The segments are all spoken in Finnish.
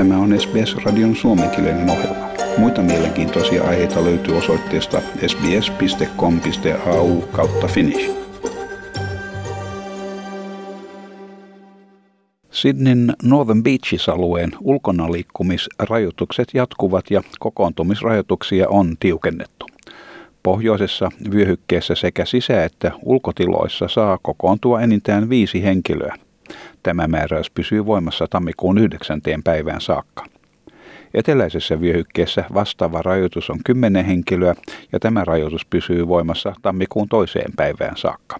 Tämä on SBS-radion suomenkielinen ohjelma. Muita mielenkiintoisia aiheita löytyy osoitteesta sbs.com.au kautta finnish. Sydneyn Northern Beaches-alueen ulkonaliikkumisrajoitukset jatkuvat ja kokoontumisrajoituksia on tiukennettu. Pohjoisessa vyöhykkeessä sekä sisä- että ulkotiloissa saa kokoontua enintään viisi henkilöä. Tämä määräys pysyy voimassa tammikuun 9. päivään saakka. Eteläisessä vyöhykkeessä vastaava rajoitus on 10 henkilöä ja tämä rajoitus pysyy voimassa tammikuun toiseen päivään saakka.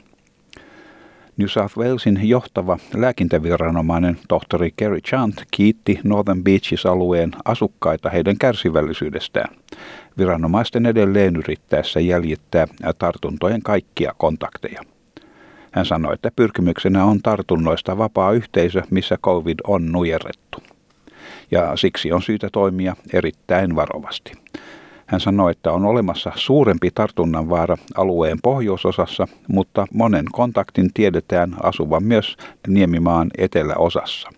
New South Walesin johtava lääkintäviranomainen tohtori Kerry Chant kiitti Northern Beaches-alueen asukkaita heidän kärsivällisyydestään. Viranomaisten edelleen yrittäessä jäljittää tartuntojen kaikkia kontakteja. Hän sanoi, että pyrkimyksenä on tartunnoista vapaa yhteisö, missä COVID on nujerrettu. Ja siksi on syytä toimia erittäin varovasti. Hän sanoi, että on olemassa suurempi tartunnan vaara alueen pohjoisosassa, mutta monen kontaktin tiedetään asuvan myös Niemimaan eteläosassa.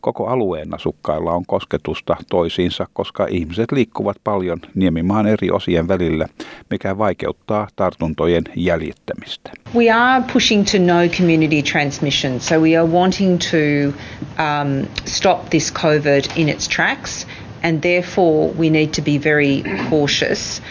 Koko alueen asukkailla on kosketusta toisiinsa, koska ihmiset liikkuvat paljon Niemimaan eri osien välillä, mikä vaikeuttaa tartuntojen jäljittämistä. We are pushing to no community transmission, so we are wanting to um, stop this COVID in its tracks, and therefore we need to be very cautious.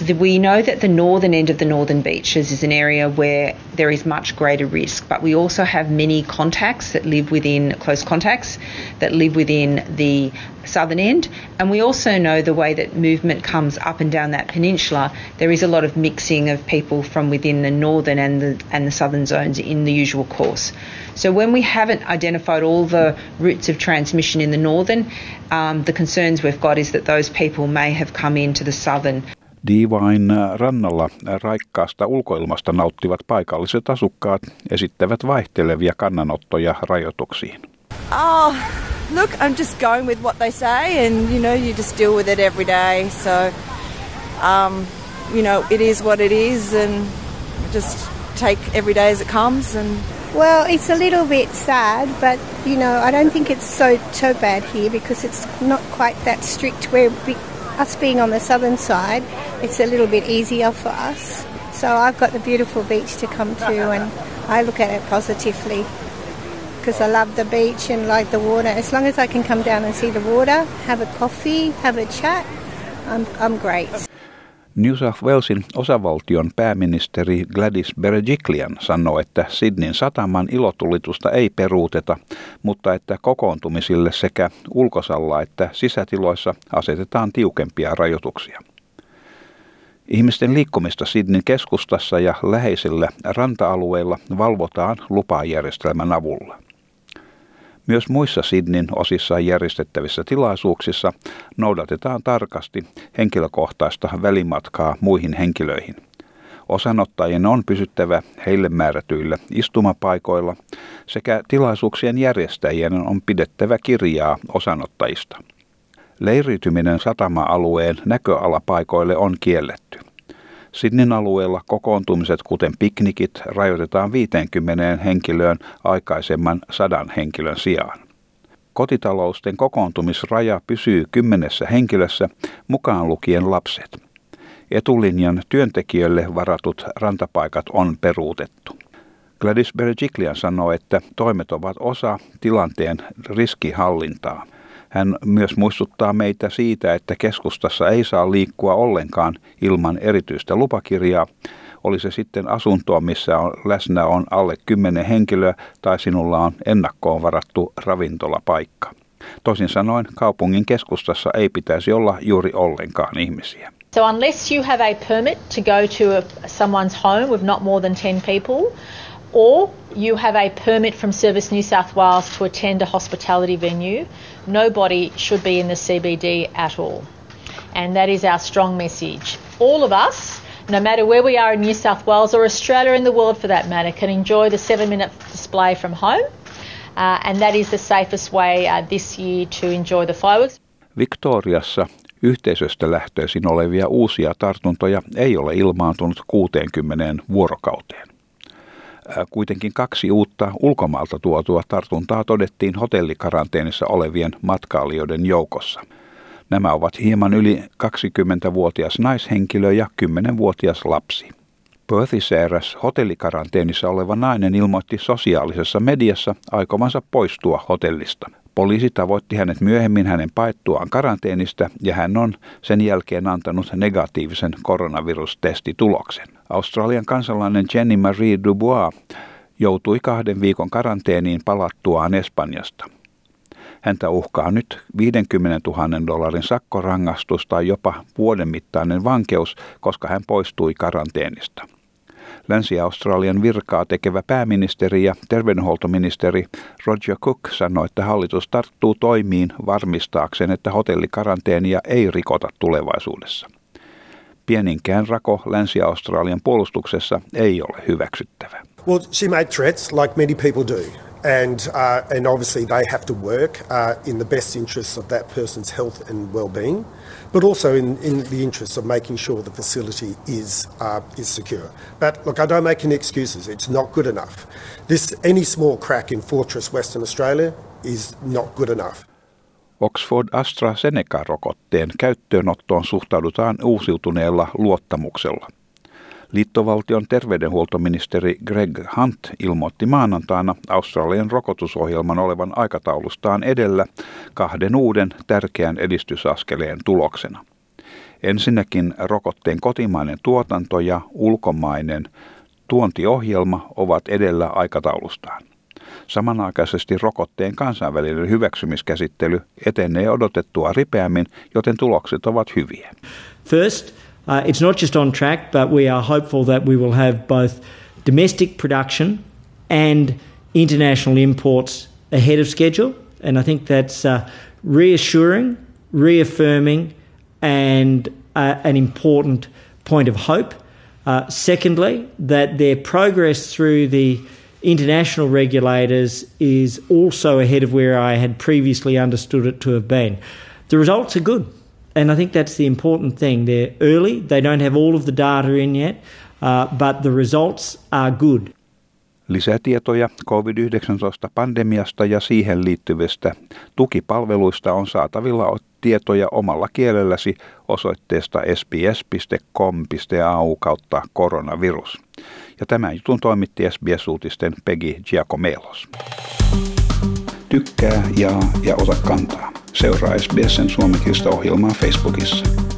The, we know that the northern end of the northern beaches is an area where there is much greater risk, but we also have many contacts that live within close contacts that live within the southern end, and we also know the way that movement comes up and down that peninsula. There is a lot of mixing of people from within the northern and the and the southern zones in the usual course. So when we haven't identified all the routes of transmission in the northern, um, the concerns we've got is that those people may have come into the southern. Diivain rannalla raikkaasta ulkoilmasta nauttivat paikalliset asukkaat esittävät vaihtelevia kannanottoja rajoituksiin. Oh, look, I'm just going with what they say and you know, you just deal with it every day. So, um, you know, it is what it is and just take every day as it comes and Well, it's a little bit sad, but you know, I don't think it's so so bad here because it's not quite that strict. Where us being on the southern side, it's a little bit easier for us. So I've got the beautiful beach to come to, and I look at it positively because I love the beach and like the water. As long as I can come down and see the water, have a coffee, have a chat, I'm, I'm great. New South Walesin osavaltion pääministeri Gladys Berejiklian sanoi, että Sydneyn sataman ilotulitusta ei peruuteta, mutta että kokoontumisille sekä ulkosalla että sisätiloissa asetetaan tiukempia rajoituksia. Ihmisten liikkumista Sydneyn keskustassa ja läheisillä ranta-alueilla valvotaan lupajärjestelmän avulla. Myös muissa Sidnin osissa järjestettävissä tilaisuuksissa noudatetaan tarkasti henkilökohtaista välimatkaa muihin henkilöihin. Osanottajien on pysyttävä heille määrätyillä istumapaikoilla sekä tilaisuuksien järjestäjien on pidettävä kirjaa osanottajista. Leiriytyminen satama-alueen näköalapaikoille on kielletty. Sidnin alueella kokoontumiset, kuten piknikit, rajoitetaan 50 henkilöön aikaisemman sadan henkilön sijaan. Kotitalousten kokoontumisraja pysyy kymmenessä henkilössä, mukaan lukien lapset. Etulinjan työntekijöille varatut rantapaikat on peruutettu. Gladys Berejiklian sanoi, että toimet ovat osa tilanteen riskihallintaa – hän myös muistuttaa meitä siitä, että keskustassa ei saa liikkua ollenkaan ilman erityistä lupakirjaa, oli se sitten asuntoa, missä on, läsnä on alle kymmenen henkilöä tai sinulla on ennakkoon varattu ravintolapaikka. Toisin sanoen kaupungin keskustassa ei pitäisi olla juuri ollenkaan ihmisiä. So unless you have a permit to go to a, someone's home with not more than 10 people, or you have a permit from Service New South Wales to attend a hospitality venue, nobody should be in the CBD at all. And that is our strong message. All of us, no matter where we are in New South Wales or Australia in the world for that matter, can enjoy the seven minute display from home. Uh, and that is the safest way uh, this year to enjoy the fireworks. Victoriassa yhteisöstä lähtöisin olevia uusia tartuntoja ei ole ilmaantunut 60 vuorokauteen. Kuitenkin kaksi uutta ulkomaalta tuotua tartuntaa todettiin hotellikaranteenissa olevien matkailijoiden joukossa. Nämä ovat hieman yli 20-vuotias naishenkilö ja 10-vuotias lapsi. Perthissä eräs hotellikaranteenissa oleva nainen ilmoitti sosiaalisessa mediassa aikovansa poistua hotellista. Poliisi tavoitti hänet myöhemmin hänen paettuaan karanteenista ja hän on sen jälkeen antanut negatiivisen koronavirustestituloksen. Australian kansalainen Jenny Marie Dubois joutui kahden viikon karanteeniin palattuaan Espanjasta. Häntä uhkaa nyt 50 000 dollarin sakkorangastus tai jopa vuoden mittainen vankeus, koska hän poistui karanteenista. Länsi-Australian virkaa tekevä pääministeri ja terveydenhuoltoministeri Roger Cook sanoi, että hallitus tarttuu toimiin varmistaakseen, että hotellikaranteenia ei rikota tulevaisuudessa. Pieninkään rako Länsi-Australian puolustuksessa ei ole hyväksyttävä. Well, she made threats like many people do. and uh, and obviously they have to work uh, in the best interests of that person's health and well-being, but also in, in the interests of making sure the facility is uh, is secure. But look, I don't make any excuses. It's not good enough. This any small crack in Fortress Western Australia is not good enough. Oxford AstraZeneca-rokotteen käyttöönottoon suhtaudutaan uusiutuneella luottamuksella – Liittovaltion terveydenhuoltoministeri Greg Hunt ilmoitti maanantaina Australian rokotusohjelman olevan aikataulustaan edellä kahden uuden tärkeän edistysaskeleen tuloksena. Ensinnäkin rokotteen kotimainen tuotanto ja ulkomainen tuontiohjelma ovat edellä aikataulustaan. Samanaikaisesti rokotteen kansainvälinen hyväksymiskäsittely etenee odotettua ripeämmin, joten tulokset ovat hyviä. First, Uh, it's not just on track, but we are hopeful that we will have both domestic production and international imports ahead of schedule. And I think that's uh, reassuring, reaffirming, and uh, an important point of hope. Uh, secondly, that their progress through the international regulators is also ahead of where I had previously understood it to have been. The results are good. And I think that's the important thing. They're early, they don't have all of the data in yet, uh, but the results are good. Lisätietoja COVID-19-pandemiasta ja siihen liittyvistä tukipalveluista on saatavilla tietoja omalla kielelläsi osoitteesta sbs.com.au kautta koronavirus. Ja tämän jutun toimitti SBS-uutisten Peggy Giacomelos. Tykkää, jaa ja ota kantaa. Seuraa SBSn suomenkielistä ohjelmaa Facebookissa.